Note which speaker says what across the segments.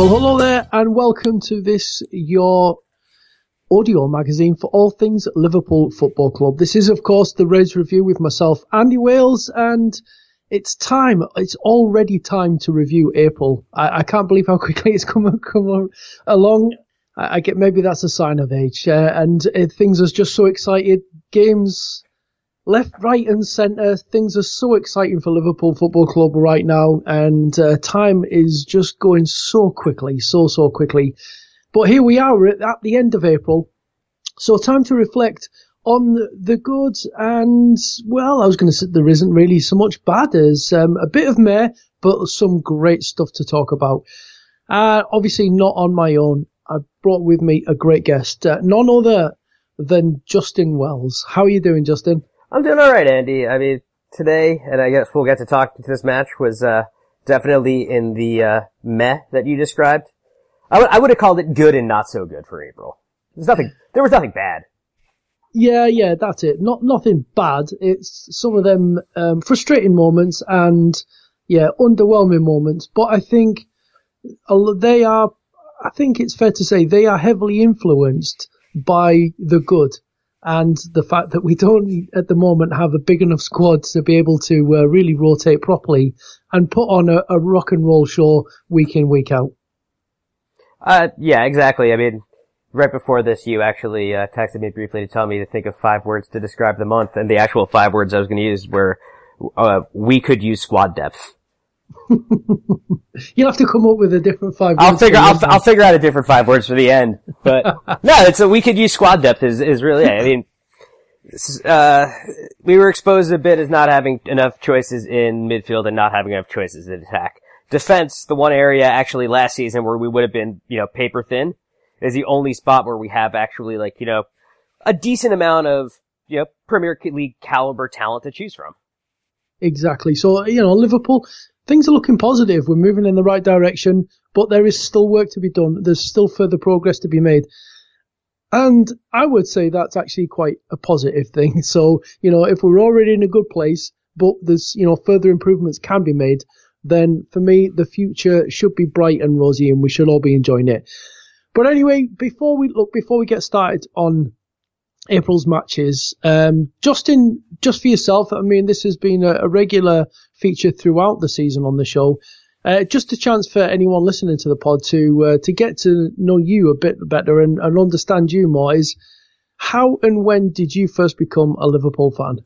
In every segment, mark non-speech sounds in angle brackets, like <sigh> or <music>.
Speaker 1: Well, hello there, and welcome to this your audio magazine for all things Liverpool Football Club. This is, of course, the Reds review with myself, Andy Wales, and it's time. It's already time to review April. I, I can't believe how <laughs> quickly it's come, come along. I, I, get maybe that's a sign of age, uh, and uh, things are just so excited. Games left, right, and centre. Things are so exciting for Liverpool Football Club right now, and uh, time is just going so quickly, so so quickly. But here we are at the end of April, so time to reflect on the good and well, I was going to say there isn't really so much bad as um, a bit of meh, but some great stuff to talk about. Uh, obviously not on my own. I brought with me a great guest, uh, none other than Justin Wells. How are you doing, Justin?
Speaker 2: I'm doing alright, Andy. I mean, today, and I guess we'll get to talk to this match, was uh, definitely in the uh, meh that you described. I, w- I would have called it good and not so good for April. There's nothing, there was nothing bad.
Speaker 1: Yeah, yeah, that's it. Not nothing bad. It's some of them um, frustrating moments and yeah, underwhelming moments. But I think they are. I think it's fair to say they are heavily influenced by the good and the fact that we don't at the moment have a big enough squad to be able to uh, really rotate properly and put on a, a, rock and roll show week in week out.
Speaker 2: Uh, yeah, exactly. I mean, right before this, you actually uh, texted me briefly to tell me to think of five words to describe the month, and the actual five words I was going to use were uh, "we could use squad depth." <laughs>
Speaker 1: You'll have to come up with a different five.
Speaker 2: I'll figure. I'll, I'll figure out a different five words for the end. But <laughs> no, it's a, we could use squad depth. Is is really. I mean, uh, we were exposed a bit as not having enough choices in midfield and not having enough choices in attack. Defense, the one area actually last season where we would have been, you know, paper thin, is the only spot where we have actually like, you know, a decent amount of, you know, Premier League caliber talent to choose from.
Speaker 1: Exactly. So, you know, Liverpool, things are looking positive. We're moving in the right direction, but there is still work to be done. There's still further progress to be made. And I would say that's actually quite a positive thing. <laughs> So, you know, if we're already in a good place, but there's, you know, further improvements can be made, then for me, the future should be bright and rosy and we should all be enjoying it. But anyway, before we look, before we get started on April's matches. Um, Justin, just for yourself, I mean, this has been a, a regular feature throughout the season on the show. Uh, just a chance for anyone listening to the pod to uh, to get to know you a bit better and, and understand you more. Is how and when did you first become a Liverpool fan?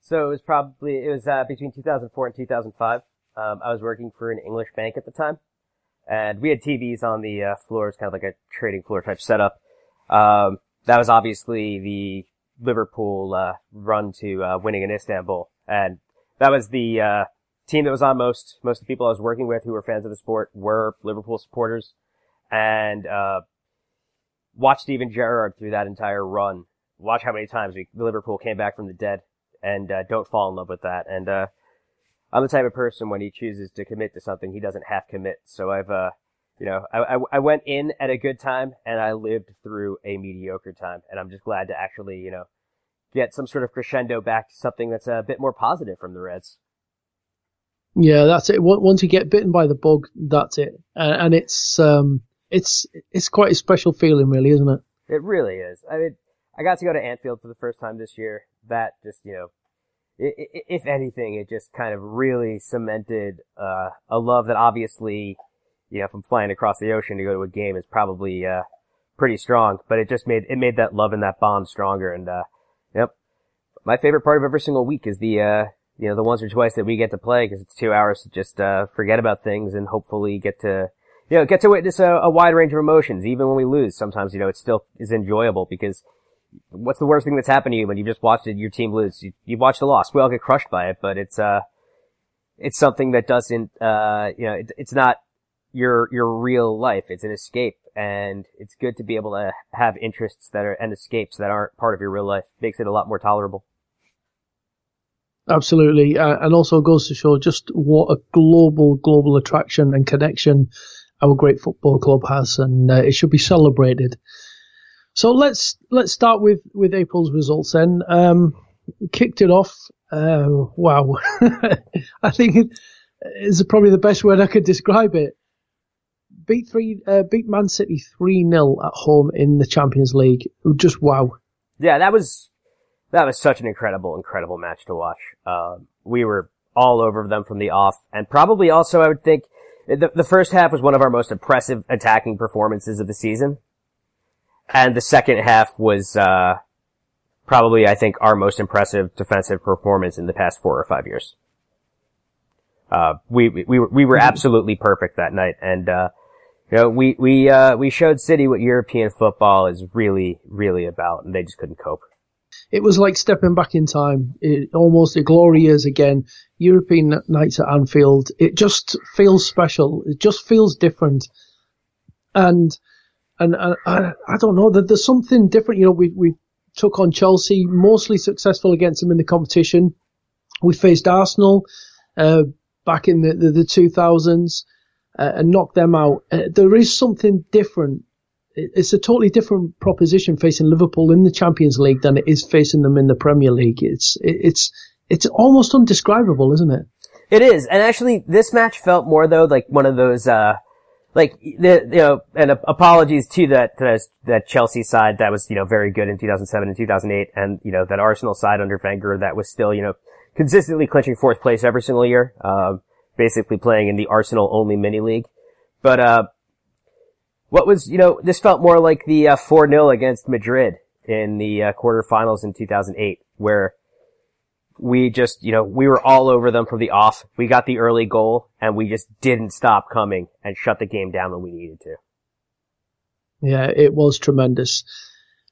Speaker 2: So it was probably it was uh, between 2004 and 2005. Um, I was working for an English bank at the time, and we had TVs on the uh, floors, kind of like a trading floor type setup. Um, that was obviously the Liverpool uh, run to uh, winning in Istanbul, and that was the uh, team that was on most most of the people I was working with who were fans of the sport were Liverpool supporters, and uh, watch Steven Gerrard through that entire run. Watch how many times we, Liverpool came back from the dead, and uh, don't fall in love with that. And uh, I'm the type of person when he chooses to commit to something, he doesn't half commit. So I've you know, I, I, I, went in at a good time and I lived through a mediocre time. And I'm just glad to actually, you know, get some sort of crescendo back to something that's a bit more positive from the Reds.
Speaker 1: Yeah, that's it. Once you get bitten by the bug, that's it. And it's, um, it's, it's quite a special feeling, really, isn't it?
Speaker 2: It really is. I mean, I got to go to Anfield for the first time this year. That just, you know, if anything, it just kind of really cemented, uh, a love that obviously, you know, from flying across the ocean to go to a game is probably, uh, pretty strong, but it just made, it made that love and that bond stronger. And, uh, yep. My favorite part of every single week is the, uh, you know, the once or twice that we get to play because it's two hours to just, uh, forget about things and hopefully get to, you know, get to witness a, a wide range of emotions. Even when we lose, sometimes, you know, it still is enjoyable because what's the worst thing that's happened to you when you just watched it your team lose? You, you watched a loss. We all get crushed by it, but it's, uh, it's something that doesn't, uh, you know, it, it's not your, your real life. It's an escape and it's good to be able to have interests that are, and escapes that aren't part of your real life. Makes it a lot more tolerable.
Speaker 1: Absolutely. Uh, and also goes to show just what a global, global attraction and connection our great football club has and uh, it should be celebrated. So let's let's start with with April's results then. Um, kicked it off. Uh, wow, <laughs> I think it's probably the best word I could describe it. Beat three, uh, beat Man City three 0 at home in the Champions League. Just wow.
Speaker 2: Yeah, that was that was such an incredible, incredible match to watch. Uh, we were all over them from the off, and probably also I would think the, the first half was one of our most impressive attacking performances of the season. And the second half was, uh, probably, I think, our most impressive defensive performance in the past four or five years. Uh, we, we, we were, we were absolutely perfect that night. And, uh, you know, we, we, uh, we showed City what European football is really, really about, and they just couldn't cope.
Speaker 1: It was like stepping back in time. It, almost the glory years again. European nights at Anfield. It just feels special. It just feels different. And, and, I, I don't know there's something different. You know, we, we took on Chelsea, mostly successful against them in the competition. We faced Arsenal, uh, back in the, the, the 2000s, uh, and knock them out. Uh, there is something different. It's a totally different proposition facing Liverpool in the Champions League than it is facing them in the Premier League. It's, it's, it's almost undescribable, isn't it?
Speaker 2: It is. And actually, this match felt more though like one of those, uh, like the you know, and apologies to that to that Chelsea side that was you know very good in 2007 and 2008, and you know that Arsenal side under Wenger that was still you know consistently clinching fourth place every single year, uh, basically playing in the Arsenal only mini league. But uh, what was you know this felt more like the uh, four uh, 0 against Madrid in the uh, quarterfinals in 2008, where we just, you know, we were all over them from the off. We got the early goal and we just didn't stop coming and shut the game down when we needed to.
Speaker 1: Yeah, it was tremendous.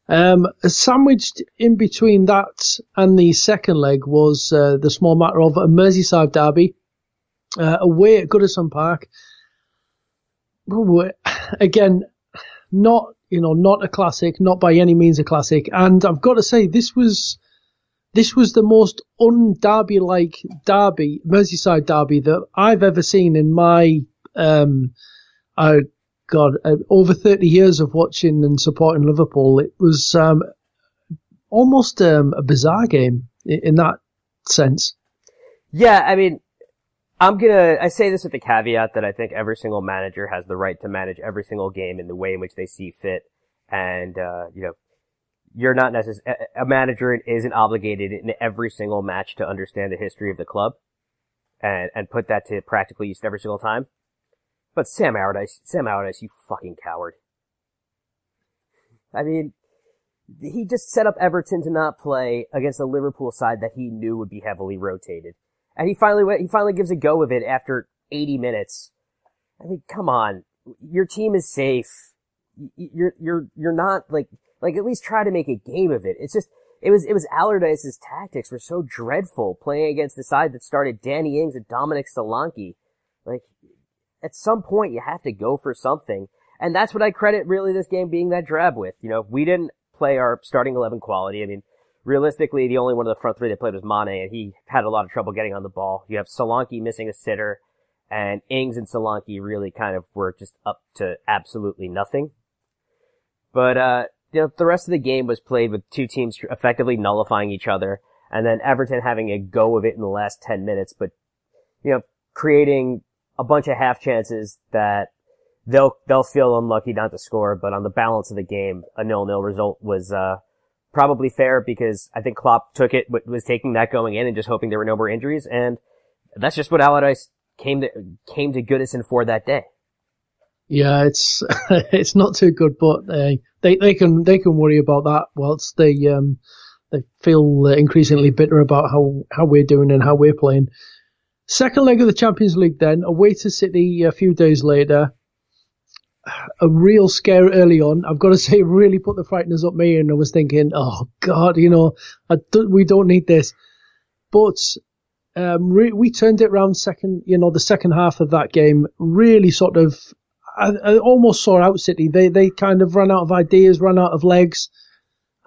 Speaker 1: Um, sandwiched in between that and the second leg was uh, the small matter of a Merseyside derby uh, away at Goodison Park. Again, not you know not a classic, not by any means a classic, and I've got to say this was this was the most un-derby like derby, Merseyside derby that I've ever seen in my, um, uh, God, uh, over 30 years of watching and supporting Liverpool. It was, um, almost, um, a bizarre game in, in that sense.
Speaker 2: Yeah, I mean, I'm gonna, I say this with the caveat that I think every single manager has the right to manage every single game in the way in which they see fit. And, uh, you know, you're not necessarily, a manager isn't obligated in every single match to understand the history of the club and, and put that to practical use every single time. But Sam Allardyce, Sam Allardyce, you fucking coward. I mean, he just set up Everton to not play against a Liverpool side that he knew would be heavily rotated. And he finally went, he finally gives a go of it after 80 minutes. I mean, come on. Your team is safe. You're, you're, you're not like, like at least try to make a game of it. It's just it was it was Allardyce's tactics were so dreadful playing against the side that started Danny Ings and Dominic Solanke. Like at some point you have to go for something. And that's what I credit really this game being that drab with. You know, we didn't play our starting 11 quality. I mean, realistically, the only one of the front three that played was Mane, and he had a lot of trouble getting on the ball. You have Solanke missing a sitter, and Ings and Solanke really kind of were just up to absolutely nothing. But, uh, you know, the rest of the game was played with two teams effectively nullifying each other, and then Everton having a go of it in the last 10 minutes, but, you know, creating a bunch of half chances that they'll, they'll feel unlucky not to score, but on the balance of the game, a nil-nil result was, uh, probably fair because I think Klopp took it, was taking that going in and just hoping there were no more injuries, and that's just what Allardyce came to, came to Goodison for that day.
Speaker 1: Yeah, it's <laughs> it's not too good, but uh, they they can they can worry about that whilst they um they feel increasingly bitter about how how we're doing and how we're playing. Second leg of the Champions League, then away to City a few days later. A real scare early on. I've got to <laughs> say, it really put the frighteners up me, and I was thinking, oh God, you know, do, we don't need this. But um, re- we turned it around second, you know, the second half of that game really sort of, I, I, almost saw out City. They they kind of ran out of ideas, ran out of legs,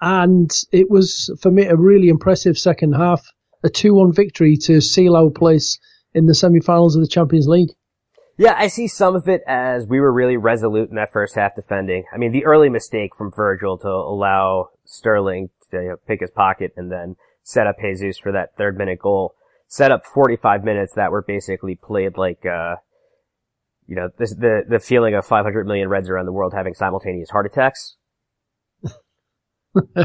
Speaker 1: and it was for me a really impressive second half, a two-one victory to seal our place in the semi-finals of the Champions League.
Speaker 2: Yeah, I see some of it as we were really resolute in that first half defending. I mean, the early mistake from Virgil to allow Sterling to you know, pick his pocket and then set up Jesus for that third minute goal set up 45 minutes that were basically played like, uh, you know, this, the, the feeling of 500 million Reds around the world having simultaneous heart attacks. <laughs>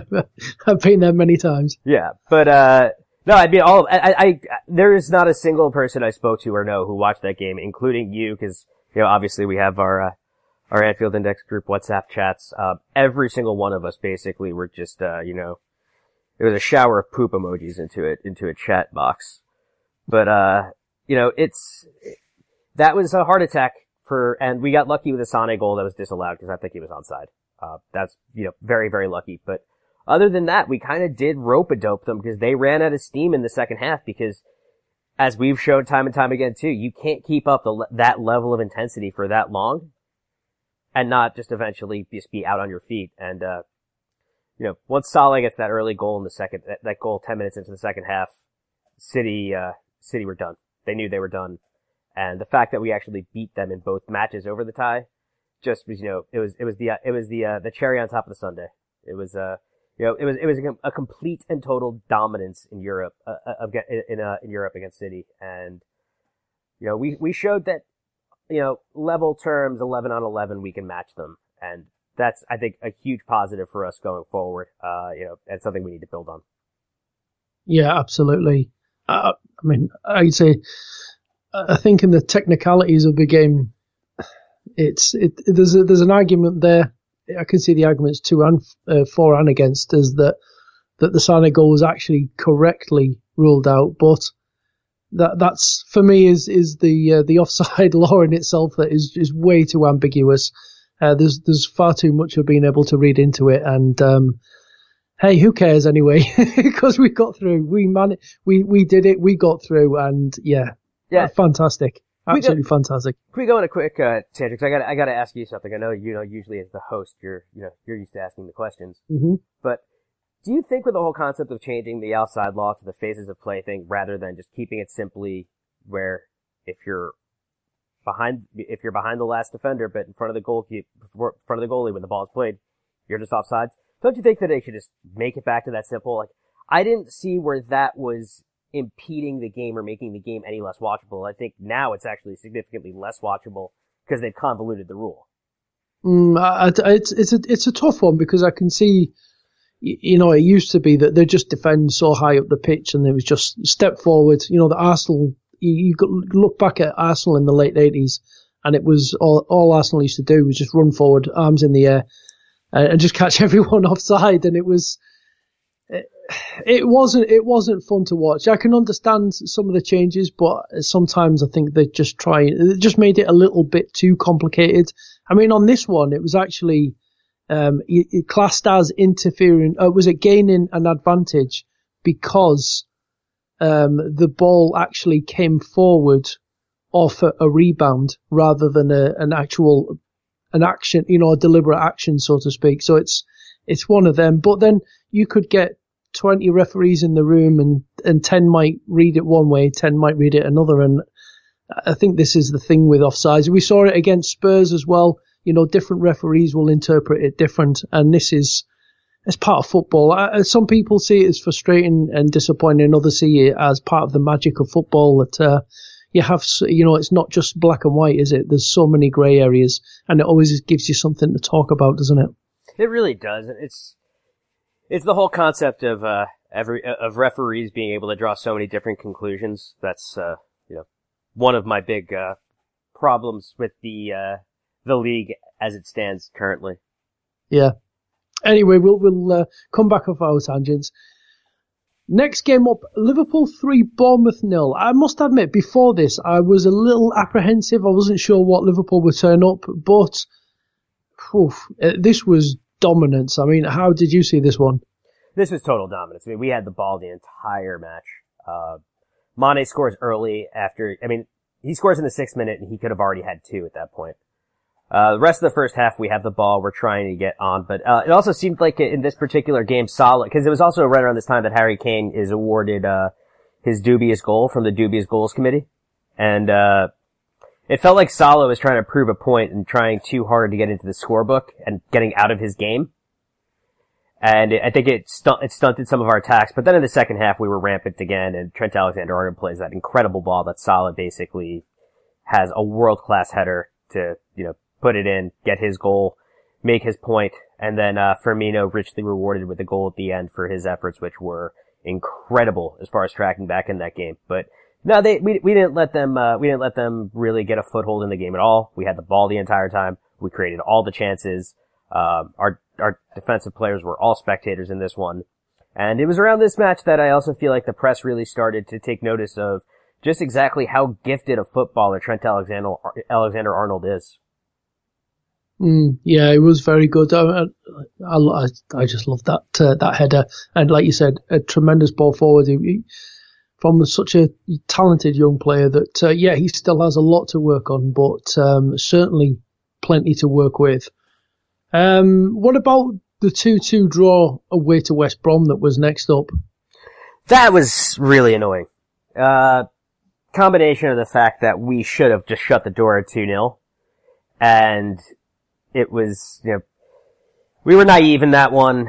Speaker 1: I've been there many times.
Speaker 2: Yeah, but, uh, no, I mean, all, I, I, I, there is not a single person I spoke to or know who watched that game, including you, cause, you know, obviously we have our, uh, our Anfield Index group WhatsApp chats. Uh, every single one of us basically were just, uh, you know, there was a shower of poop emojis into it, into a chat box. But, uh, you know, it's, that was a heart attack for, and we got lucky with a Sane goal that was disallowed because I think he was onside. Uh, that's, you know, very, very lucky. But other than that, we kind of did rope a dope them because they ran out of steam in the second half because as we've shown time and time again too, you can't keep up the, that level of intensity for that long and not just eventually just be out on your feet. And, uh, you know, once Salah gets that early goal in the second, that, that goal 10 minutes into the second half, City, uh, City were done. They knew they were done. And the fact that we actually beat them in both matches over the tie, just was, you know, it was, it was the, uh, it was the, uh, the cherry on top of the sundae. It was, uh, you know, it was, it was a, complete and total dominance in Europe, uh, uh of, in, uh, in Europe against City. And, you know, we, we showed that, you know, level terms, 11 on 11, we can match them. And that's, I think, a huge positive for us going forward. Uh, you know, and something we need to build on.
Speaker 1: Yeah, absolutely. I, I mean, I'd say, I think in the technicalities of the game, it's it, there's a, there's an argument there. I can see the arguments to and uh, for and against is that that the Sane goal was actually correctly ruled out, but that that's for me is is the uh, the <laughs> offside law in itself that is is way too ambiguous. Uh, there's there's far too much of being able to read into it, and um, hey, who cares anyway? <laughs> Because we got through. We man, we we did it. We got through, and yeah, yeah, fantastic. Absolutely go, fantastic.
Speaker 2: Can we go on a quick uh, tangent? I got I got to ask you something. I know you know usually as the host, you're you know you're used to asking the questions.
Speaker 1: Mm-hmm.
Speaker 2: But do you think with the whole concept of changing the offside law to the phases of play thing, rather than just keeping it simply where if you're behind if you're behind the last defender but in front of the goal front of the goalie when the ball is played, you're just offsides? Don't you think that they should just make it back to that simple? Like, I didn't see where that was impeding the game or making the game any less watchable. I think now it's actually significantly less watchable because they've convoluted the rule.
Speaker 1: Mm, I, it's it's a it's a tough one because I can see, you know, it used to be that they just defend so high up the pitch and they was just step forward. You know, the Arsenal. You, you look back at Arsenal in the late eighties, and it was all all Arsenal used to do was just run forward, arms in the air, and just <laughs> catch everyone <laughs> offside. And it was, it, wasn't, it wasn't fun to watch. I can understand some of the changes, but sometimes I think they just try, it just made it a little bit too complicated. I mean, on this one, it was actually, um, it classed as interfering, uh, was it gaining an advantage because, um, the ball actually came forward off a, a rebound rather than a, an actual an action, you know, a deliberate action, so to speak. So it's, it's one of them. But then you could get 20 referees in the room and, and 10 might read it one way, 10 might read it another. And I think this is the thing with offsides. We saw it against Spurs as well. You know, different referees will interpret it different. And this is, it's part of football. Uh, some people see it as frustrating and disappointing, and others see it as part of the magic of football that, uh, you have, you know, it's not just black and white, is it? There's so many grey areas, and it always gives you something to talk about, doesn't it?
Speaker 2: It really does. It's it's the whole concept of uh, every of referees being able to draw so many different conclusions. That's uh, you know one of my big uh, problems with the uh, the league as it stands currently.
Speaker 1: Yeah. Anyway, we'll we'll uh, come back off our tangents. Next game up, Liverpool 3, Bournemouth nil. I must admit, before this, I was a little apprehensive. I wasn't sure what Liverpool would turn up, but oof, uh, this was dominance. I mean, how did you see this one?
Speaker 2: This was total dominance. I mean, we had the ball the entire match. Uh, Mane scores early after, I mean, he scores in the sixth minute and he could have already had two at that point. Uh, the rest of the first half, we have the ball. We're trying to get on, but uh, it also seemed like in this particular game, Salah because it was also right around this time that Harry Kane is awarded uh, his dubious goal from the dubious goals committee, and uh, it felt like Salah was trying to prove a point and trying too hard to get into the scorebook and getting out of his game. And I think it, it stunted some of our attacks. But then in the second half, we were rampant again, and Trent Alexander-Arnold plays that incredible ball that Salah basically has a world-class header to, you know, put it in, get his goal, make his point, and then uh, Firmino richly rewarded with a goal at the end for his efforts, which were incredible as far as tracking back in that game. But no, they we we didn't let them uh, we didn't let them really get a foothold in the game at all. We had the ball the entire time. We created all the chances. Um, our our defensive players were all spectators in this one, and it was around this match that I also feel like the press really started to take notice of just exactly how gifted a footballer Trent Alexander Alexander Arnold is.
Speaker 1: Mm, yeah, it was very good. I, I, I just love that uh, that header, and like you said, a tremendous ball forward. He, from such a talented young player that, uh, yeah, he still has a lot to work on, but um, certainly plenty to work with. Um, what about the 2-2 draw away to West Brom that was next up?
Speaker 2: That was really annoying. Uh, combination of the fact that we should have just shut the door at 2-0 and it was, you know, we were naive in that one.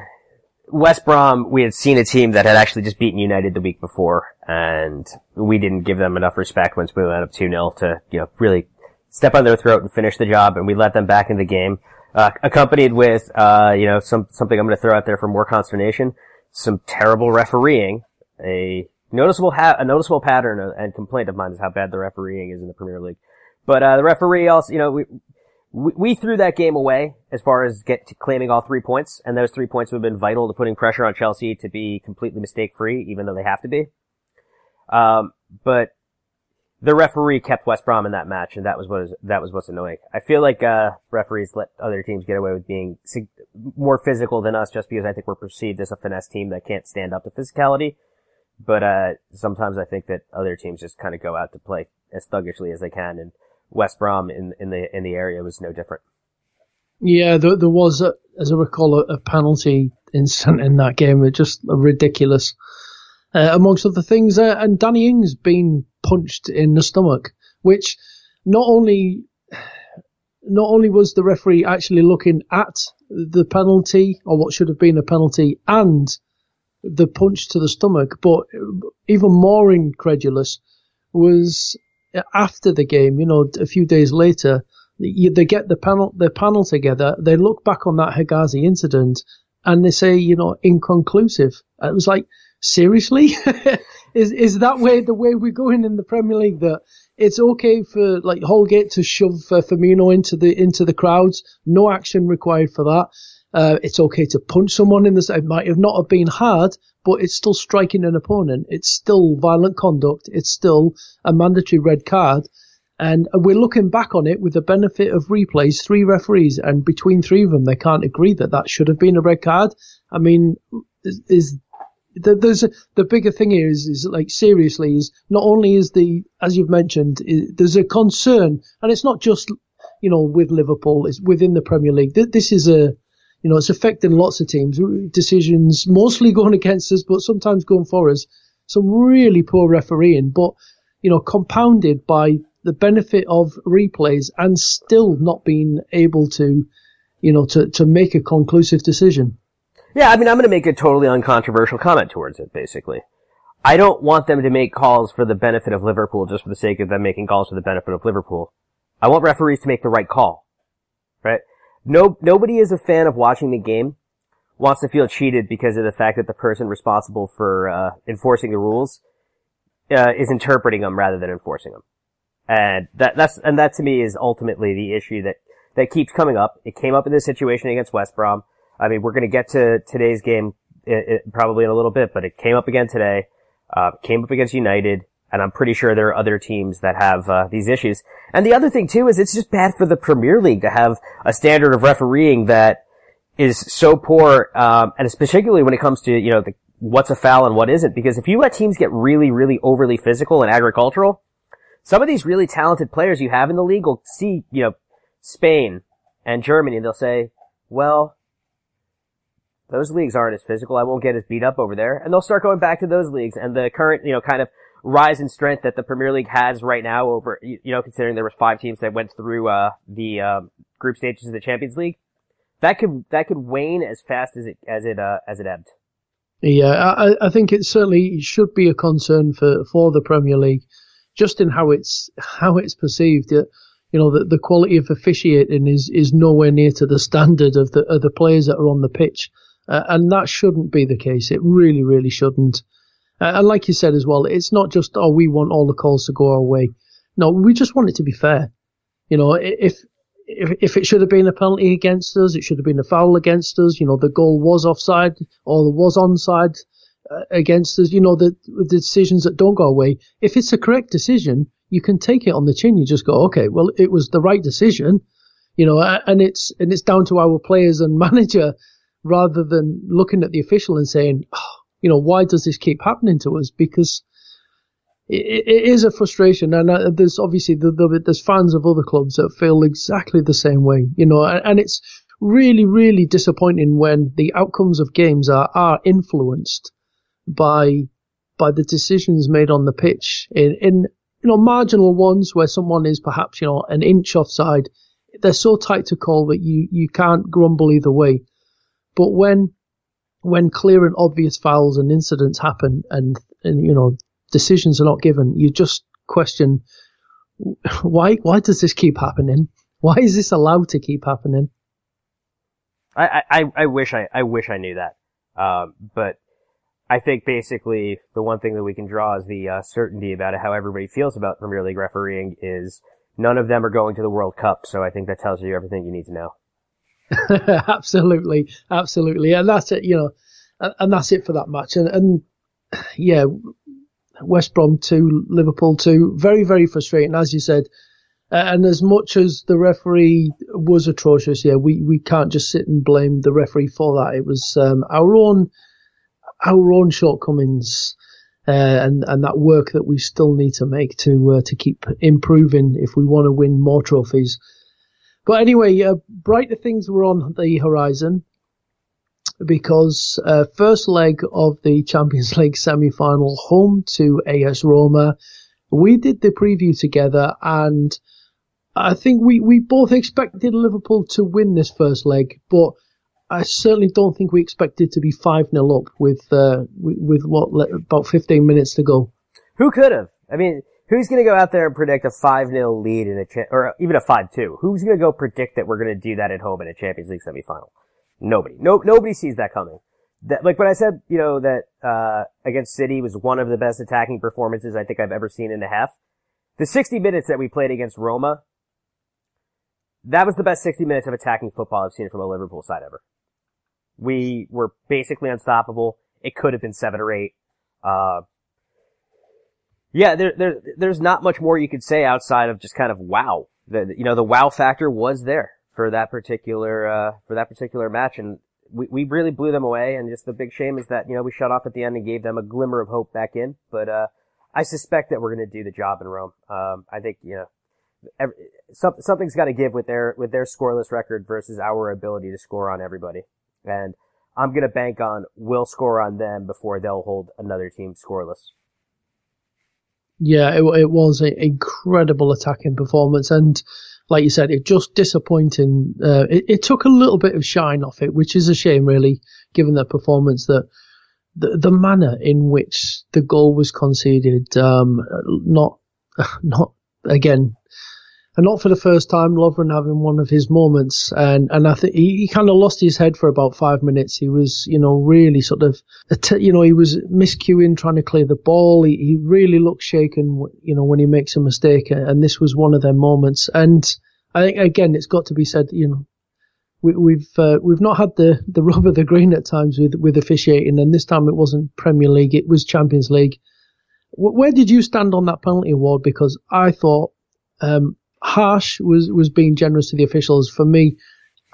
Speaker 2: West Brom, we had seen a team that had actually just beaten United the week before, and we didn't give them enough respect once we went up 2-0 to, you know, really step on their throat and finish the job, and we let them back in the game. Uh, accompanied with, uh, you know, some, something I'm going to throw out there for more consternation, some terrible refereeing, a noticeable ha- a noticeable pattern and complaint of mine is how bad the refereeing is in the Premier League. But, uh, the referee also, you know, we, we, we threw that game away as far as get claiming all three points, and those three points would have been vital to putting pressure on Chelsea to be completely mistake free, even though they have to be. Um, but the referee kept West Brom in that match, and that was what is, that was what's annoying. I feel like uh, referees let other teams get away with being more physical than us, just because I think we're perceived as a finesse team that can't stand up to physicality. But uh, sometimes I think that other teams just kind of go out to play as thuggishly as they can, and West Brom in in the in the area was no different.
Speaker 1: Yeah, there, there was, a, as I recall, a, a penalty incident in that game. It just ridiculous, uh, amongst other things. Uh, and Danny Ings being punched in the stomach, which not only not only was the referee actually looking at the penalty or what should have been a penalty and the punch to the stomach, but even more incredulous was after the game, you know, a few days later, they get the panel, the panel together, they look back on that Hegazi incident and they say, you know, inconclusive. It was like, seriously? <laughs> is, is that way the way we're going in the Premier League that it's okay for like Holgate to shove uh, Firmino into the, into the crowds? No action required for that. Uh, it's okay to punch someone in the, it might have not have been hard, but it's still striking an opponent. It's still violent conduct. It's still a mandatory red card. And we're looking back on it with the benefit of replays, three referees, and between three of them, they can't agree that that should have been a red card. I mean, is, is there's a, the bigger thing here is, is like seriously is not only is the, as you've mentioned, is, there's a concern, and it's not just, you know, with Liverpool, it's within the Premier League. This is a, you know, it's affecting lots of teams. Decisions mostly <laughs> going against us, but sometimes going for us. Some really poor refereeing, but, you know, compounded by the benefit of replays and still not being able to, you know, to, to make a conclusive decision.
Speaker 2: Yeah, I mean, I'm going to make a totally uncontroversial comment towards it, basically. I don't want them to make calls for the benefit of Liverpool just for the sake of them making calls for the benefit of Liverpool. I want referees to make the right call. Right? No, nobody is a fan of watching the game wants to feel cheated because of the fact that the person responsible for uh, enforcing the rules uh, is interpreting them rather than enforcing them. And that that's and that to me is ultimately the issue that that keeps coming up. It came up in this situation against West Brom. I mean, we're going to get to today's game it, it, probably in a little bit, but it came up again today. Uh, came up against United. And I'm pretty sure there are other teams that have uh, these issues. And the other thing too is it's just bad for the Premier League to have a standard of refereeing that is so poor, um, and particularly when it comes to you know the, what's a foul and what isn't. Because if you let teams get really, really overly physical and agricultural, some of these really talented players you have in the league will see you know Spain and Germany, and they'll say, well, those leagues aren't as physical. I won't get as beat up over there. And they'll start going back to those leagues and the current, you know, kind of rise in strength that the Premier League has right now over, you, know, considering there was five teams that went through, uh, the, um, group stages of the Champions League. That could, that could wane as fast as it, as it, uh, as it ebbed.
Speaker 1: Yeah, I, I think it certainly should be a concern for, for the Premier League, just in how it's, how it's perceived. You know, the, the quality of officiating is, is nowhere near to the standard of the, of the players that are on the pitch. Uh, and that shouldn't be the case. It really, really shouldn't. Uh, and like you said as well, it's not just, oh, we want all the calls to go our way. No, we just want it to be fair. You know, if, if, if it should have been a penalty against us, it should have been a foul against us. You know, the goal was offside or was onside uh, against us. You know, the, the decisions that don't go away. If it's a correct decision, you can take it on the chin. You just go, okay, well, it was the right decision. You know, and it's and it's down to our players and <laughs> manager rather than looking at the official and saying, oh, you know, why does this keep happening to us? Because it, it is a frustration, and uh, there's obviously the, the, there's fans of other clubs that feel exactly the same way, you know, and, and it's really, really disappointing when the outcomes of games are are influenced by by the decisions made on the pitch in in you know marginal ones where someone is perhaps you know an inch offside. They're so tight to call that you you can't grumble either way. But when when clear and obvious fouls and incidents happen and, and you know decisions are not given, you just question why why does this keep happening? Why is this allowed to keep happening?
Speaker 2: I, I, I wish I, I wish I knew that. Um, but I think basically the one thing that we can draw is the uh, certainty about it, how everybody feels about Premier League refereeing is none of them are going to the World Cup. So I think that tells you everything you need to know. <laughs>
Speaker 1: absolutely, absolutely, and that's it. You know, and, and that's it for that match. And, and <sighs> yeah, West Brom two, Liverpool two, very very frustrating, as you said. And as much as the referee was atrocious, yeah, we, we can't just sit and blame the referee for that. It was um, our own our own shortcomings uh, and and that work that we still need to make to uh, to keep improving if we want to win more trophies. But anyway, uh, brighter things were on the horizon because uh, first leg of the Champions <laughs> League semi-final home to AS Roma. We did the preview together and I think we, we both expected Liverpool to win this first leg, but I certainly don't think we expected to be 5-0 up with, uh, with, with what, about 15 minutes to go.
Speaker 2: Who could have? I mean, Who's going to go out there and predict a 5-0 lead in a, cha- or even a 5-2? Who's going to go predict that we're going to do that at home in a Champions League semifinal? Nobody. No, nobody sees that coming. That, like when I said, you know, that, uh, against City was one of the best attacking performances I think I've ever seen in a half. The 60 minutes that we played against Roma, that was the best 60 minutes of attacking football I've seen from a Liverpool side ever. We were basically unstoppable. It could have been seven or eight. Uh, yeah, there, there, there's not much more you could say outside of just kind of wow. The, you know, the wow factor was there for that particular, uh, for that particular match. And we, we really blew them away. And just the big shame is that, you know, we shut off at the end and gave them a glimmer of hope back in. But, uh, I suspect that we're going to do the job in Rome. Um, I think, you know, every, some, something's got to give with their, with their scoreless record versus our ability to score on everybody. And I'm going to bank on we'll score on them before they'll hold another team scoreless.
Speaker 1: Yeah, it, it was an incredible attacking performance, and like you said, it just disappointing. Uh, it, it, took a little bit of shine off it, which is a shame, really, given the performance that the, the manner in which the goal was conceded. Um, not, <laughs> not again, and not for the first time, Lovren having one of his moments, and and I think he, he kind of lost his head for about five minutes. He was, you know, really sort of, you know, he was miscuing, trying to clear the ball. He, he really looked shaken, you know, when he makes a mistake, and this was one of their moments. And I think again, it's got to be said, you know, we, we've uh, we've not had the the <laughs> rub of the green at times with with officiating, and this time it wasn't Premier League, it was Champions League where did you stand on that penalty award? Because I thought um, harsh was was being generous to the officials. For me,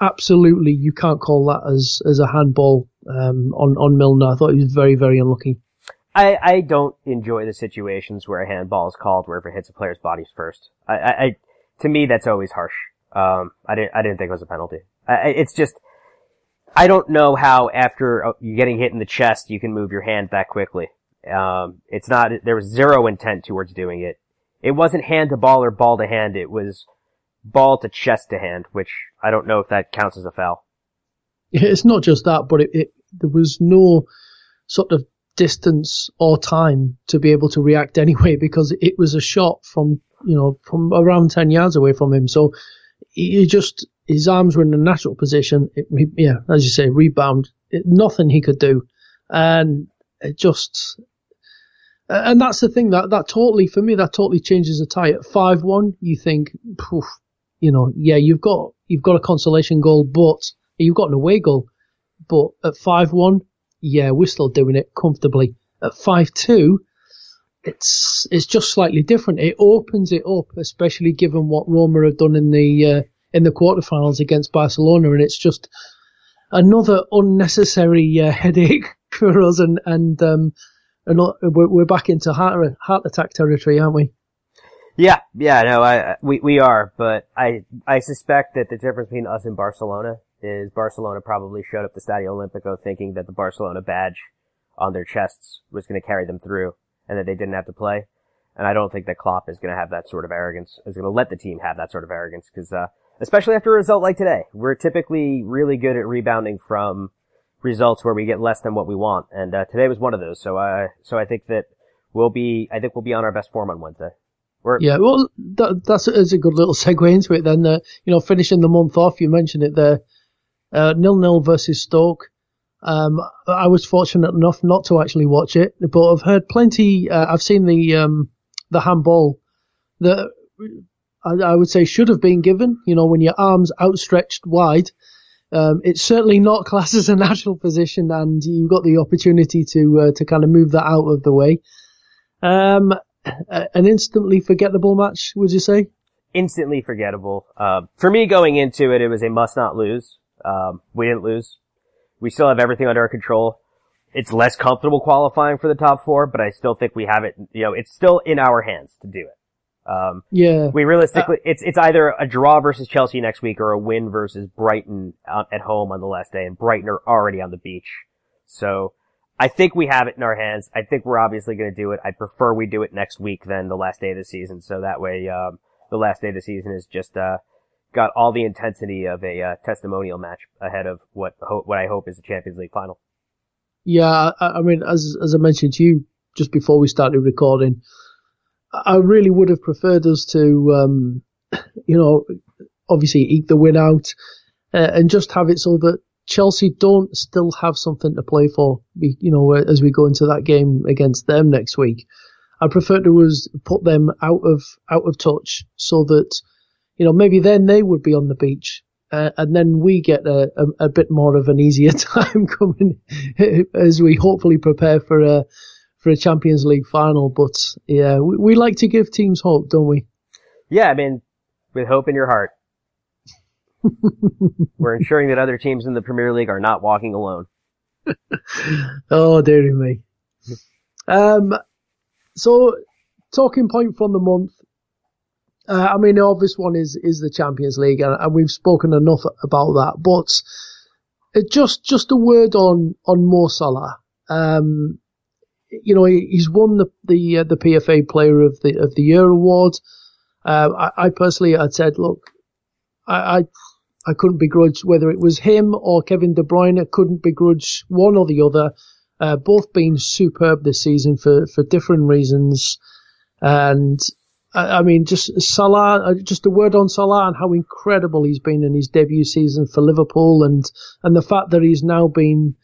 Speaker 1: absolutely, you can't call that as as a handball um, on on Milner. I thought he was very very unlucky.
Speaker 2: I, I don't enjoy the situations where a handball is called wherever it hits a player's body first. I, I, I to me that's always harsh. Um, I didn't I didn't think it was a penalty. I, it's just I don't know how after uh, you getting hit in the chest you can move your hand that quickly. Um, it's not, there was zero intent towards doing it. It wasn't hand to ball or ball to hand. It was ball to chest to hand, which I don't know if that counts as a foul. <laughs>
Speaker 1: It's not just that, but it, it there was no sort of distance or time to be able to react <laughs> anyway because it was a shot from you know from around ten yards away from him. So he just his arms were in a natural position. It, yeah, as you say, rebound. It, nothing he could do, and it just and that's the thing that that totally for me that totally changes the tie at five one. You think, you know, yeah, you've got you've got a consolation goal, but you've got an away goal, but at five one, yeah, we're still doing it comfortably. At five two, it's it's just slightly different. It opens it up, especially given what Roma have done in the uh, in the quarterfinals against Barcelona, and it's just another unnecessary uh, <laughs> headache for us and and um, we're, back into heart heart attack territory, aren't we?
Speaker 2: Yeah, yeah, no, I we we are, but I I suspect that the difference between us and Barcelona is Barcelona probably showed up the Stadio Olimpico thinking that the Barcelona badge on their chests was going to carry them through, and that they didn't have to play. And I don't think that Klopp is going to have that sort of arrogance. Is going to let the team have that sort of arrogance because, uh, especially after a result like today, we're typically really good at rebounding from results where we get less than what we want. And uh, today was one of those. So I so I think that we'll be I think we'll be on our best form on Wednesday.
Speaker 1: We're, yeah, well, that, that's, a good little segue into it. Then, uh, you know, finishing the month off, you mentioned it there, uh, nil nil versus Stoke. Um, I was fortunate enough not to actually watch it, but I've heard plenty. Uh, I've seen the um, the handball that I, I, would say should have been given. You know, when your arms outstretched wide, um, it's certainly not classed as a natural position, and you've got the opportunity to uh, to kind of move that out of the way. Um, an instantly forgettable match, would you say?
Speaker 2: Instantly forgettable. Uh, for me, going into it, it was a must not lose. Um, we didn't lose. We still have everything under our control. It's less comfortable qualifying for the top four, but I still think we have it. You know, it's still in our hands to do it.
Speaker 1: Um, yeah.
Speaker 2: We realistically, uh, it's, it's either a draw versus Chelsea next week or a win versus Brighton at home on the last day, and Brighton are already on the beach. So, I think we have it in our hands. I think we're obviously going to do it. I prefer we do it next week than the last day of the season, so that way, um, the last day of the season is just, uh, got all the intensity of a, uh, testimonial match ahead of what, what I hope is the Champions League final.
Speaker 1: Yeah, I, I mean, as, as I mentioned to you just before we started recording, I really would have preferred us to, um, <clears throat> you know, obviously eke the win out uh, and just have it so that Chelsea don't still have something to play for, you know, as we go into that game against them next week. I prefer to us put them out of out of touch so that, you know, maybe then they would be on the beach. Uh, and then we get a, a, a, bit more of an easier <laughs> time coming <laughs> as we hopefully prepare for a for a Champions League final. But yeah, we, we like to give teams hope, don't we?
Speaker 2: Yeah, I mean, with hope in your heart. <laughs> We're ensuring that other teams in the Premier League are not walking alone. <laughs>
Speaker 1: oh, dearie me. Um, so, talking point from the month. Uh, I mean, the obvious one is is the Champions League, and, and we've spoken enough about that. But uh, just just a word on on Mo Salah. Um, you know, he's won the the uh, the PFA Player of the of the Year award. Uh, I, I, personally had said, look, I, I, I couldn't begrudge whether it was him or Kevin De Bruyne. I couldn't begrudge one or the other. Uh, both being superb this season for for different reasons, and I, I mean, just Salah, uh, just a word on Salah and how incredible he's been in his debut season for Liverpool, and and the fact that he's now been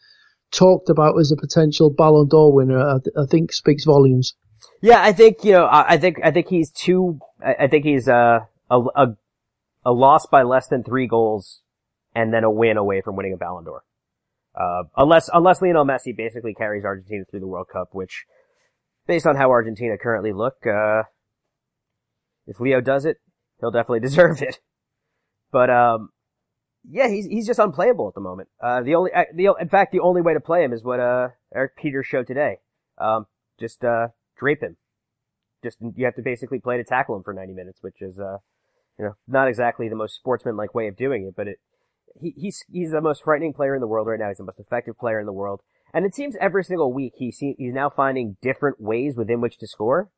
Speaker 1: talked about as a potential Ballon d'Or winner, I, th- I think speaks volumes.
Speaker 2: Yeah, I think you know, I, think I think he's too. I, think he's uh, a a a loss by less than three goals, and then a win away from winning a Ballon d'Or. Uh, unless unless Lionel Messi basically carries Argentina through the World Cup, which based on how Argentina currently look, uh, if Leo does it, he'll definitely <laughs> deserve it. But um, yeah, he's he's just unplayable at the moment. Uh, the only uh, the in fact the only way to play him is what uh Erik Pieters showed today. Um, just uh drape him. Just you have to basically play to tackle him for 90 minutes, which is uh you know not exactly the most sportsmanlike way of doing it, but it he, he's he's the most frightening player in the world right now. He's the most effective player in the world, and it seems every single week he he's now finding different ways within which to score,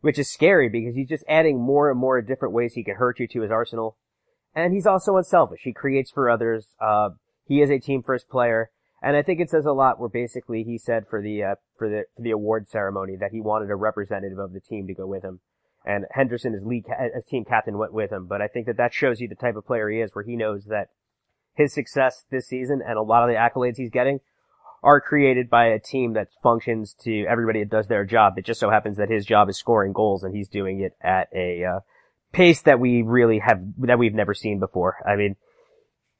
Speaker 2: which is scary because he's just adding more and more different ways he can hurt you to his arsenal. And he's also unselfish. He creates for others. Uh, he is a team first player. And I think it says a lot where basically he said for the, uh, for the, for the award ceremony that he wanted a representative of the team to go with him. And Henderson as lead, as team captain went with him. But I think that that shows you the type of player he is where he knows that his success this season and a lot of the accolades he's getting are created by a team that functions to everybody that does their job. It just so happens that his job is scoring goals and he's doing it at a, uh, pace that we really have that we've never seen before. I mean,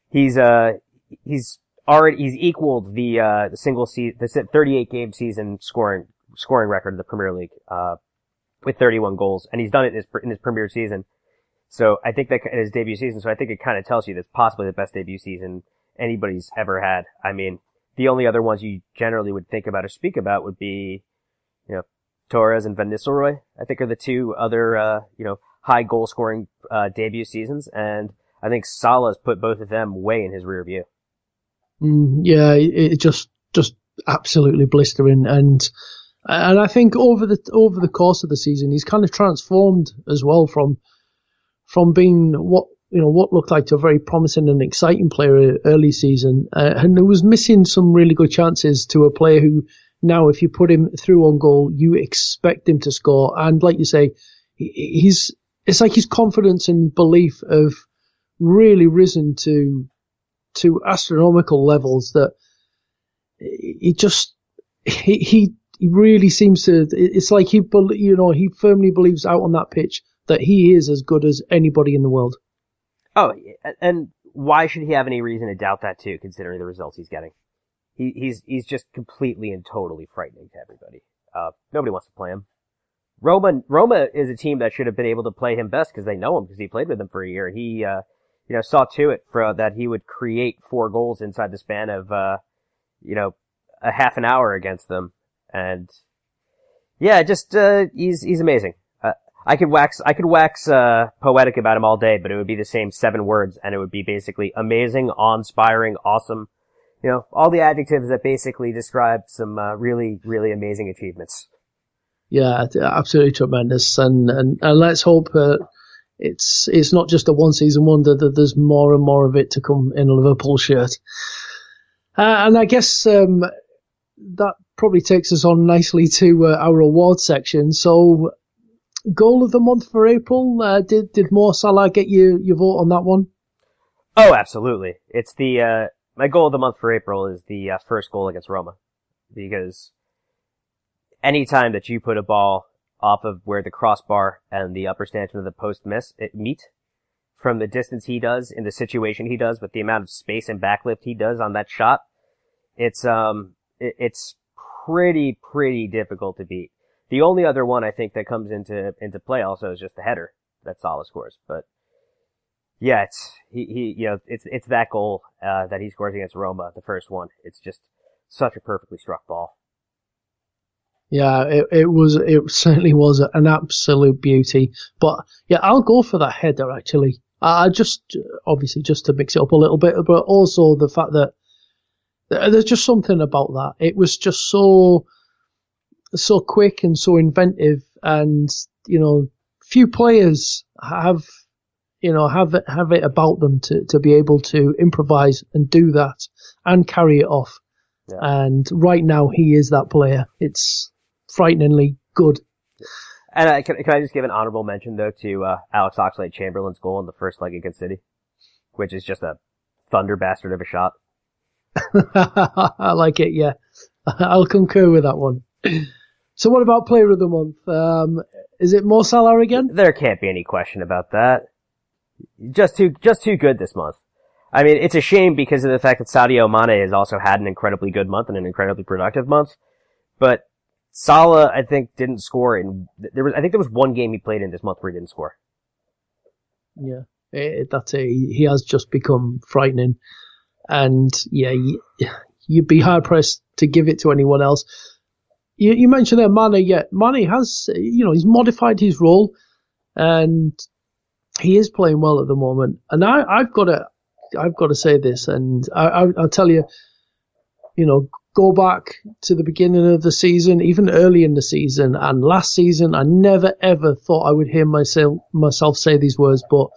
Speaker 2: he's uh he's already he's equaled the uh the single season the 38 game season scoring scoring record of the Premier League uh with 31 goals, and he's done it in his in his premier season. So I think that in his debut season. So I think it kind of tells you that's possibly the best debut season anybody's ever had. I mean, the only other ones you generally would think about or speak about would be, you know, Torres and Van Nistelrooy. I think are the two other, uh, you know, high goal scoring uh, debut seasons, and I think Salah's put both of them way in his rear view.
Speaker 1: Mm, yeah, it just just absolutely blistering, and and I think over the over the course of the season, he's kind of transformed as well from from being what you know what looked like a very promising and exciting player early season, uh, and it was missing some really good chances to a player who now, if you put him through on goal, you expect him to score, and like you say, he's it's like his confidence and belief have really risen to to astronomical levels that he just he he really seems to it's like he you know he firmly believes out on that pitch that he is as good as anybody in the world.
Speaker 2: Oh, and why should he have any reason to doubt that too, considering the results he's getting? He, he's he's just completely and totally frightening to everybody. Uh, nobody wants to play him. Roma, Roma is a team that should have been able to play him best because they know him because he played with them for a year. He, uh, you know, saw to it for, uh, that he would create four goals inside the span of, uh, you know, a half an hour against them. And yeah, just, uh, he's, he's amazing. Uh, I could wax, I could wax, uh, poetic about him all day, but it would be the same seven words and it would be basically amazing, awe-inspiring, awesome. You know, all the adjectives that basically describe some, really, really amazing achievements.
Speaker 1: Yeah, absolutely tremendous, and and, and let's hope uh, it's it's not just a one season wonder that there's more and more of it to come in a Liverpool shirt. Uh, and I guess um, that probably takes us on nicely to uh, our award section. So, goal of the month for April. Uh, did did Mo Salah get you your vote on that one?
Speaker 2: Oh, absolutely. It's the uh, my goal of the month for April is the uh, first goal against Roma because anytime that you put a ball off of where the crossbar and the upper stanchion of the post miss, it meet from the distance he does in the situation he does with the amount of space and backlift he does on that shot, it's, um, it, it's pretty, pretty difficult to beat. The only other one I think that comes into, into play also is just the header that Salah scores, but yeah, it's, he, he, you know, it's, it's that goal, uh, that he scores against Roma, the first one. It's just such a perfectly struck ball.
Speaker 1: Yeah, it, it was, it <laughs> certainly was an absolute beauty. But yeah, I'll go for that header actually. I just, obviously just to mix it up a little bit, but also the fact that there's just something about that. It was just so, so quick and so inventive and, you know, few players have, you know, have it, have it about them to, to be able to improvise and do that and carry it off. Yeah. And right now he is that player. It's, frighteningly good.
Speaker 2: And uh, can, can, I just give an honorable mention though to uh, Alex Oxlade-Chamberlain's goal in the first leg against City, which is just a thunder bastard of a shot. <laughs>
Speaker 1: I like it. Yeah, <laughs> I'll concur with that one. <clears throat> So what about player of the month? Um, is it Mo Salah again?
Speaker 2: There can't be any question about that. Just too, just too good this month. I mean, it's a shame because of the fact that Sadio Mane has also had an incredibly good month and an incredibly productive month. But Salah, I think, didn't score in there was. I think there was one game he played in this month where he didn't score.
Speaker 1: Yeah, eh, eh, it, that's a he has just become frightening, and yeah, you, you'd be hard pressed to give it to anyone else. You, you mentioned there Mane, yeah, Mane has you know he's modified his role, and he is playing well at the moment. And I, I've got to I've got to say this, and I, I, I'll tell you, you know, go back to the beginning of the season, even early in the season and last season, I never ever thought I would hear myself myself say these words, but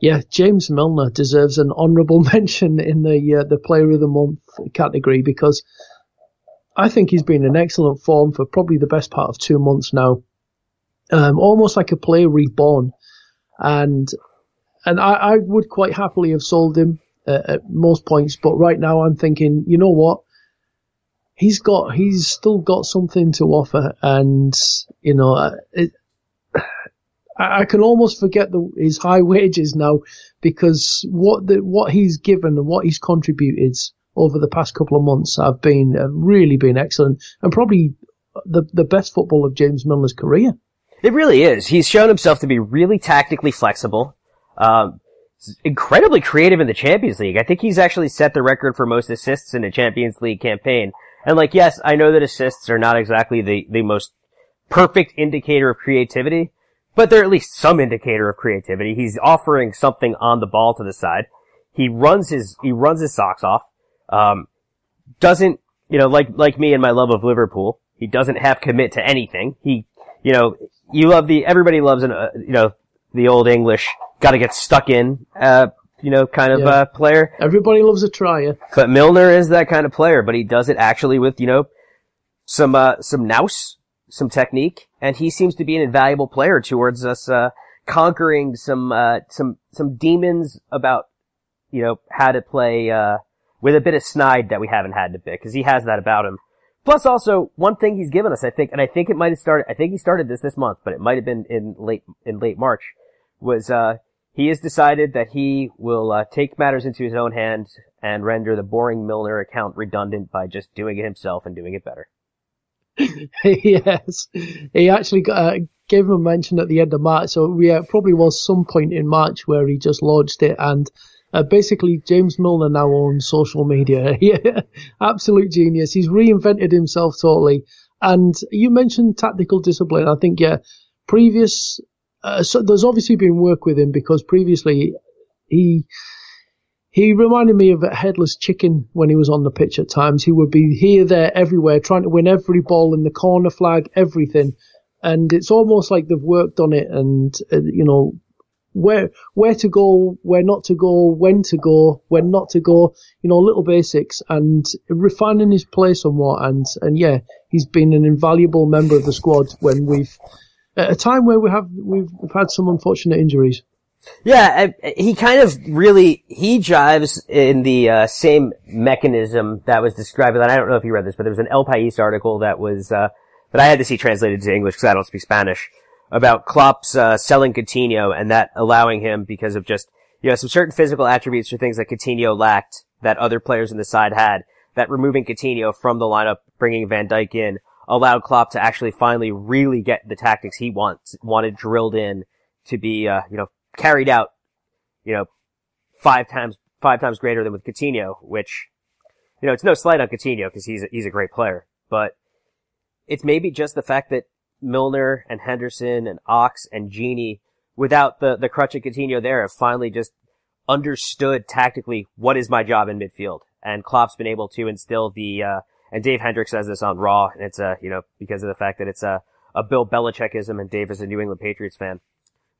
Speaker 1: yeah, James Milner deserves an honourable <laughs> mention in the uh, the Player of the Month category because I think he's been in excellent form for probably the best part of two months now, um, almost like a player reborn, and and I, I would quite happily have sold him uh, at most points, but right now I'm thinking, you know what? He's got he's still got something to offer, and you know, uh, it, I, can almost forget the, his high <laughs> wages now because what the what he's given and what he's contributed over the past couple of months have been have really been excellent and probably the the best football of James Milner's career.
Speaker 2: It really is. He's shown himself to be really tactically flexible. Um, incredibly creative in the Champions League. I think he's actually set the record for most assists in a Champions League campaign and like, yes, I know that assists are not exactly the, the most perfect indicator of creativity, but they're at least some indicator of creativity. He's offering something on the ball to the side. He runs his, he runs his socks off. Um, doesn't, you know, like, like me and my love of Liverpool, he doesn't have commit to anything. He, you know, you love the, everybody loves an, uh, you know, the old English, gotta get stuck in, uh, you know, kind of yeah. uh, player.
Speaker 1: Everybody loves a trier.
Speaker 2: But Milner is that kind of player, but he does it actually with, you know, some, uh, some nous, some technique, and he seems to be an invaluable player towards us, uh, conquering some, uh, some, some demons about, you know, how to play, uh, with a bit of snide that we haven't had to pick, cause he has that about him. Plus also, one thing he's given us, I think, and I think it might have started, I think he started this this month, but it might have been in late, in late March, was, uh, he has decided that he will uh, take matters into his own hands and render the boring Milner account redundant by just doing it himself and doing it better. <laughs>
Speaker 1: yes, he actually got, uh, gave him a mention at the end of March, so we uh, probably was some point in March where he just launched it, and uh, basically James Milner now owns social media. <laughs> yeah, absolute genius. He's reinvented himself totally. And you mentioned tactical discipline. I think yeah, previous uh, so there's obviously been work with him because previously he he reminded me of a headless chicken when he was on the pitch at times. He would be here, there, everywhere, trying to win every ball in the corner flag, everything. And it's almost like they've worked on it and, uh, you know, where, where to go, where not to go, when to go, when not to go, you know, little basics and refining his play somewhat. And, and yeah, he's been an invaluable member of the squad when we've, at a time where we have we've, we've had some unfortunate injuries.
Speaker 2: Yeah, he kind of really he jives in the uh, same mechanism that was described. And I don't know if you read this, but there was an El País article that was uh, that I had to see translated to English because I don't speak Spanish about Klopp's uh, selling Coutinho and that allowing him because of just you know some certain physical attributes or things that Coutinho lacked that other players in the side had. That removing Coutinho from the lineup, bringing Van Dijk in, allowed Klopp to actually finally really get the tactics he wants, wanted drilled in to be, uh, you know, carried out, you know, five times, five times greater than with Coutinho, which, you know, it's no slight on Coutinho because he's, a, he's a great player, but it's maybe just the fact that Milner and Henderson and Ox and Gini, without the, the crutch of Coutinho there, have finally just understood tactically what is my job in midfield. And Klopp's been able to instill the, uh, and Dave Hendricks says this on Raw, and it's uh, you know, because of the fact that it's a, a Bill Belichickism and Dave is a New England Patriots fan.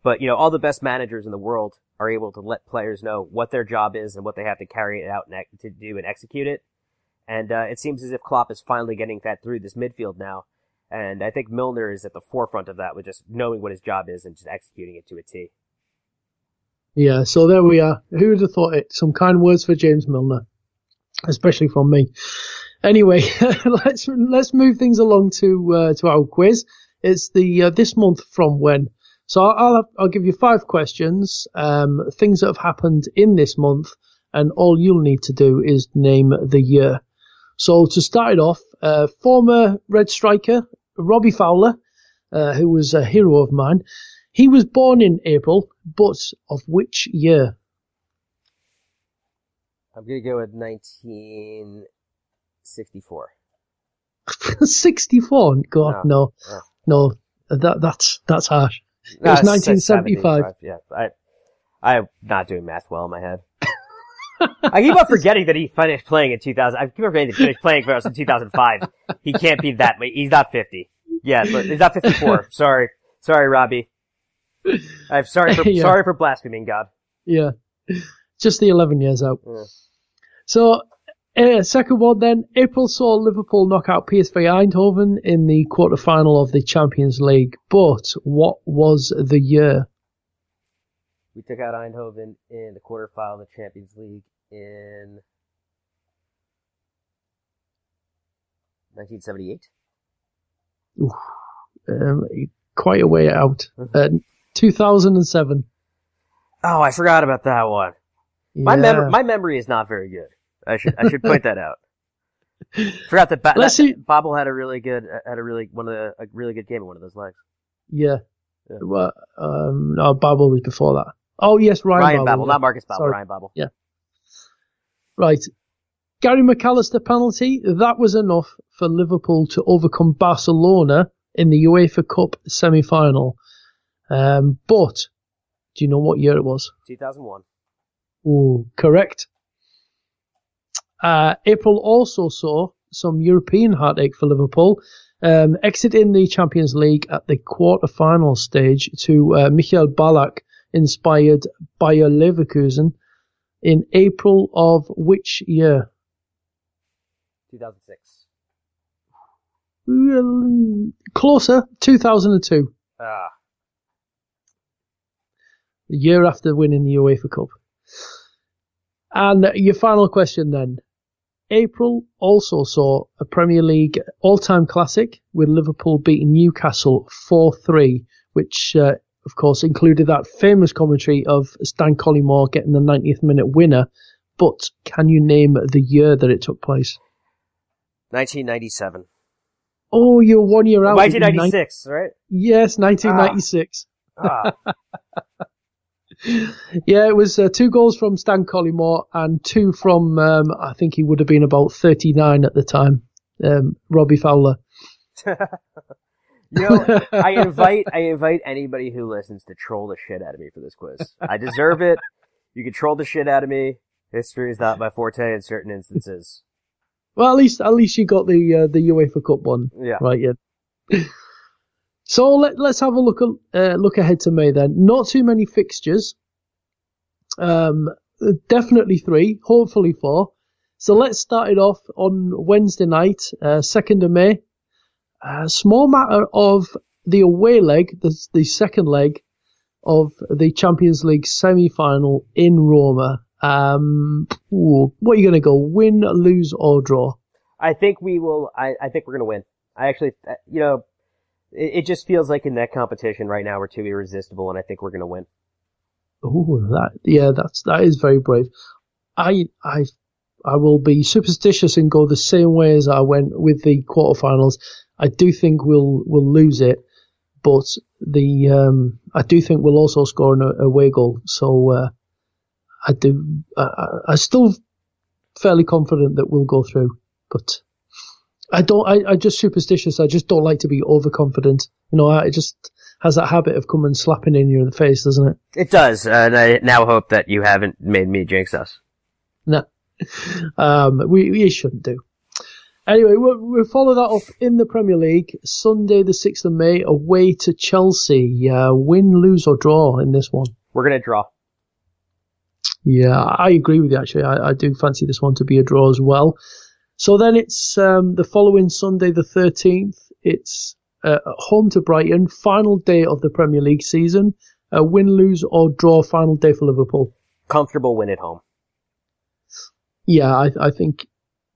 Speaker 2: But, you know, all the best managers in the world are able to let players know what their job is and what they have to carry it out and to do and execute it. And, uh, it seems as if Klopp is finally getting that through this midfield now. And I think Milner is at the forefront of that with just knowing what his job is and just executing it to a T.
Speaker 1: Yeah, so there we are. Who would have thought it? Some kind words for James Milner, especially from me. Anyway, <laughs> let's let's move things along to uh, to our quiz. It's the uh, this month from when. So I'll I'll, I'll give you five questions, um, things that have happened in this month, and all you'll need to do is name the year. So to start it off, uh, former Red striker Robbie Fowler, uh, who was a hero of mine. He was born in April, but of which year?
Speaker 2: I'm gonna go with 1964.
Speaker 1: 64. <laughs> 64? God, no,
Speaker 2: No.
Speaker 1: no, that that's that's harsh. It
Speaker 2: No,
Speaker 1: was
Speaker 2: it's- it's
Speaker 1: 1975.
Speaker 2: 75, Yeah, I, I'm not doing math well in my head. <laughs> I keep on forgetting that he finished playing in 2000. I keep on forgetting that he finished playing for us in 2005. He can't be that. He's not 50. Yeah, but he's not 54. <laughs> Sorry, sorry, Robbie. I'm sorry for
Speaker 1: Yeah.
Speaker 2: sorry for blaspheming God.
Speaker 1: Yeah, just the 11 years out.
Speaker 2: Yeah.
Speaker 1: So, uh, second one then, April saw Liverpool knock out PSV Eindhoven in the quarter-final of the Champions League. But what was the year?
Speaker 2: We took out Eindhoven in the quarterfinal of the Champions League in 1978.
Speaker 1: Um, quite a way out. Uh, 2007.
Speaker 2: Oh, I forgot about that one. My
Speaker 1: Yeah.
Speaker 2: mem- my memory is not very good. I should I should point that out. <laughs> Forgot that, ba-
Speaker 1: Let's
Speaker 2: that
Speaker 1: see-
Speaker 2: Babel had a really good had a really one of the a really good game in one of those legs.
Speaker 1: Yeah.
Speaker 2: Yeah.
Speaker 1: Well, um, no, Babel was before that. Oh yes, Ryan,
Speaker 2: Ryan
Speaker 1: Babel.
Speaker 2: Babel,
Speaker 1: yeah.
Speaker 2: not Marcus Babbel.
Speaker 1: Sorry.
Speaker 2: Ryan Babel. Yeah.
Speaker 1: Right. Gary McAllister penalty, that was enough for Liverpool to overcome Barcelona in the UEFA Cup semi-final. Um, but, do you know what year it was?
Speaker 2: 2001.
Speaker 1: Ooh, correct. Uh, April also saw some European heartache for Liverpool, um, exiting the Champions League at the quarter-final stage to uh, Michael Ballack inspired Bayer Leverkusen in April of which year?
Speaker 2: 2006.
Speaker 1: Well, closer, 2002,
Speaker 2: Ah,
Speaker 1: the year after winning the UEFA Cup. And your final question then. April also saw a Premier League all-time classic with Liverpool beating Newcastle 4-3, which uh, of course included that famous commentary of Stan Collymore getting the 90th minute winner. But can you name the year that it took place?
Speaker 2: 1997.
Speaker 1: Oh, you're one year out.
Speaker 2: 1996, right?
Speaker 1: Yes, 1996.
Speaker 2: Ah, <laughs>
Speaker 1: Yeah, it was uh, two goals from Stan Collymore and two from, um, I think he would have been about 39 at the time, um, Robbie Fowler. <laughs>
Speaker 2: you know, I invite I invite anybody who listens to troll the shit out of me for this quiz. I deserve it. You can troll the shit out of me. History is not my forte in certain instances.
Speaker 1: Well, at least, at least you got the, uh, the UEFA Cup one.
Speaker 2: Yeah.
Speaker 1: Right, yeah. So let, let's have a look, uh, look ahead to May then. Not too many fixtures. Um, definitely three, hopefully four. So let's start it off on Wednesday night, uh, 2nd of May. A small matter of the away leg, the, the second leg of the Champions League semi-final in Roma. Um, ooh, what are you going to go? Win, lose, or draw?
Speaker 2: I think we will. I, I think we're gonna win. I actually, uh, you know, it, it just feels like in that competition right now we're too irresistible, and I think we're gonna win.
Speaker 1: Oh, that yeah, that's that is very brave. I I I will be superstitious and go the same way as I went with the quarterfinals. I do think we'll we'll lose it, but the um I do think we'll also score an away goal. So uh, I do I, I- I'm still fairly confident that we'll go through, but. I don't. I, I'm just superstitious. I just don't like to be overconfident. You know, I- it just has that habit of coming slapping in you in the face, doesn't it?
Speaker 2: It does, and I now hope that you haven't made me jinx us.
Speaker 1: No. <laughs> Um, we, we shouldn't do. Anyway, we'll, we'll follow that up in the Premier League. Sunday, the 6th of May, away to Chelsea. Uh, win, lose, or draw in this one.
Speaker 2: We're gonna draw.
Speaker 1: Yeah, I agree with you actually. I, I do fancy this one to be a draw as well. So then it's um, the following Sunday, the 13th. It's uh, home to Brighton, final day of the Premier League season. Uh, win, lose, or draw, final day for Liverpool.
Speaker 2: Comfortable win at home.
Speaker 1: Yeah, I, I think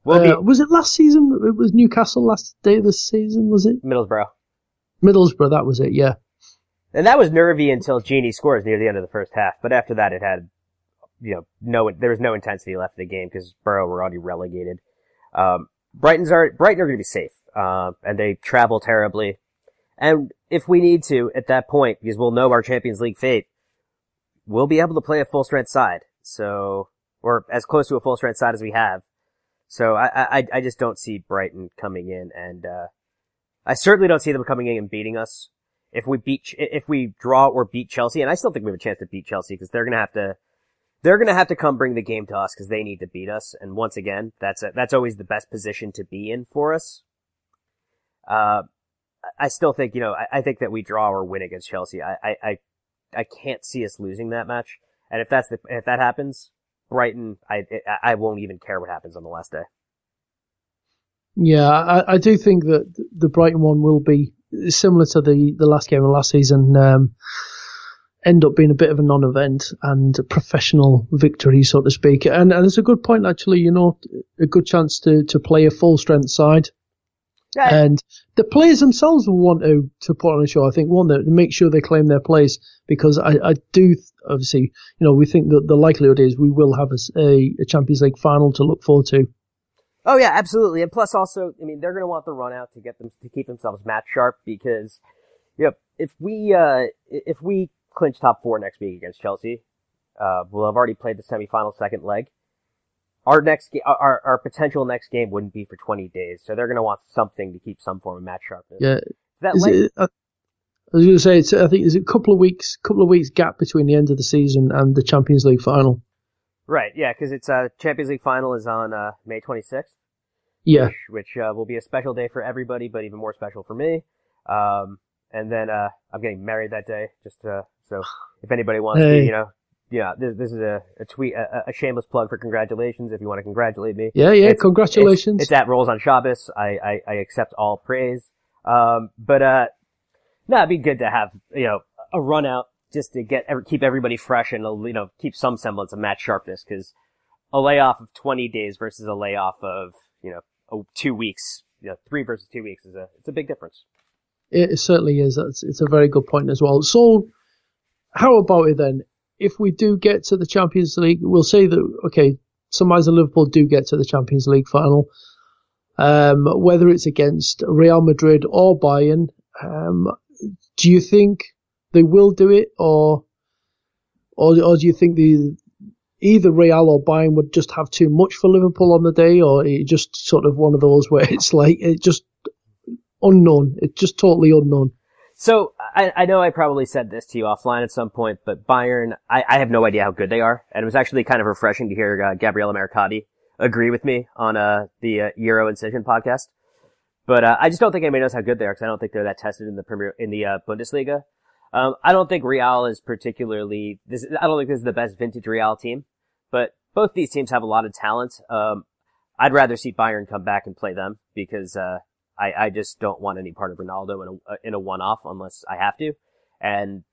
Speaker 2: We'll
Speaker 1: Uh,
Speaker 2: be
Speaker 1: was it last season? It was Newcastle last day of the season, was it?
Speaker 2: Middlesbrough,
Speaker 1: Middlesbrough, that was it, yeah.
Speaker 2: and that was nervy until Gini scores near the end of the first half. But after that, it had, you know, no there was no intensity left in the game because Boro were already relegated. Um, Brighton's are Brighton are going to be safe. uh, and they travel terribly. And if we need to, at that point, because we'll know our Champions League fate, we'll be able to play a full strength side. So, or as close to a full strength side as we have. So I, I, I just don't see Brighton coming in and, uh, I certainly don't see them coming in and beating us. If we beat, if we draw or beat Chelsea, and I still think we have a chance to beat Chelsea because they're gonna have to, they're gonna have to come bring the game to us because they need to beat us. And once again, that's a, that's always the best position to be in for us. Uh, I still think, you know, I, I think that we draw or win against Chelsea. I, I, I, I can't see us losing that match. And if that's the, if that happens, Brighton, I, I won't even care what happens on the last day.
Speaker 1: Yeah, I, I do think that the Brighton one will be similar to the, the last game of last season. Um, end up being a bit of a non-event and a professional victory, so to speak. And, and it's a good point, actually. You know, a good chance to to play a full strength side. Yeah. And the players themselves will want to, to put on a show, I think, want to make sure they claim their place because I, I do, obviously, you know, we think that the likelihood is we will have a, a Champions League final to look forward to.
Speaker 2: Oh yeah, absolutely. And plus also, I mean, they're going to want the run out to get them, to keep themselves match sharp because, you know, if we, uh, if we clinch top four next week against Chelsea, uh, we'll have already played the semifinal second leg. Our next game, our, our potential next game wouldn't be for 20 days. So they're going to want something to keep some form of match sharpness.
Speaker 1: Yeah. That it, uh, I was going to say, it's, I think there's a couple of weeks, couple of weeks gap between the end of the season and the Champions League final.
Speaker 2: Right, yeah, because it's uh, Champions League final is on uh, May 26th.
Speaker 1: Yeah,
Speaker 2: which, which uh, will be a special day for everybody, but even more special for me. Um, and then uh, I'm getting married that day. Just uh, so if anybody wants hey. to, you know, yeah, this, this is a, a tweet, a, a, shameless plug for congratulations. If you want to congratulate me,
Speaker 1: yeah, yeah, it's, congratulations.
Speaker 2: It's, it's, at Rolls on Shabbos. I, I, I accept all praise. Um, but uh, no, it'd be good to have you know a run out just to get keep everybody fresh and you know keep some semblance of match sharpness because a layoff of 20 days versus a layoff of you know two weeks, you know, three versus two weeks is a it's a big difference.
Speaker 1: It certainly is. It's, it's a very good point as well. So, how about it then? If we do get to the Champions League, we'll say that okay, sometimes Liverpool do get to the Champions League final. Um, whether it's against Real Madrid or Bayern, um, do you think they will do it, or or, or do you think the either Real or Bayern would just have too much for Liverpool on the day, or it just sort of one of those where it's like it just unknown. It's just totally unknown.
Speaker 2: So I, I know I probably said this to you offline at some point, but Bayern, I, I have no idea how good they are, and it was actually kind of refreshing to hear uh, Gabriele Marcotti agree with me on uh, the uh, Euro Incision podcast. But uh, I just don't think anybody knows how good they are because I don't think they're that tested in the Premier in the uh, Bundesliga. Um, I don't think Real is particularly this. I don't think this is the best vintage Real team, but both these teams have a lot of talent. Um, I'd rather see Bayern come back and play them because uh, I, I just don't want any part of Ronaldo in a uh, in a one off unless I have to, and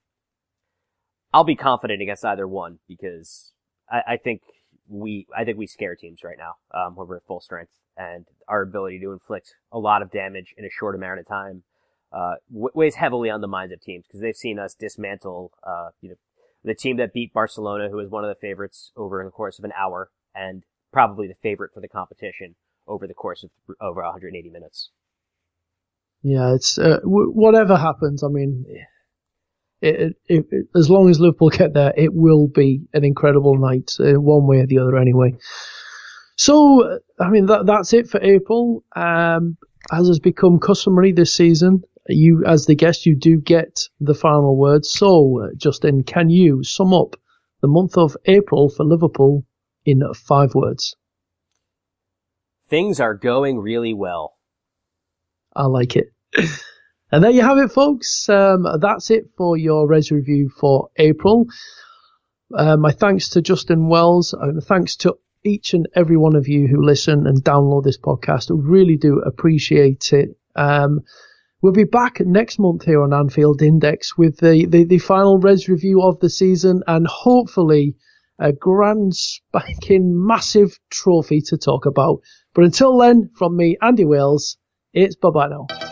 Speaker 2: I'll be confident against either one because I, I think we I think we scare teams right now um, when we're at full strength and our ability to inflict a lot of damage in a short amount of time uh, weighs heavily on the minds of teams because they've seen us dismantle, uh, you know, the team that beat Barcelona, who was one of the favorites over the course of an hour, and probably the favorite for the competition over the course of over 180 minutes.
Speaker 1: Yeah, it's uh, w- whatever happens. I mean, it, it, it, as long as Liverpool get there, it will be an incredible night, uh, one way or the other, anyway. So, I mean, that, that's it for April. Um, as has become customary this season, you, as the guest, you do get the final word. So, Justin, can you sum up the month of April for Liverpool in five words?
Speaker 2: Things are going really well.
Speaker 1: I like it. And there you have it, folks. Um, that's it for your Reds Review for April. Uh, my thanks to Justin Wells. Uh, thanks to each and every one of you who listen and download this podcast. I really do appreciate it. Um, we'll be back next month here on Anfield Index with the, the, the final Reds Review of the season and hopefully a grand spanking massive trophy to talk about. But until then, from me, Andy Wales, it's bye bye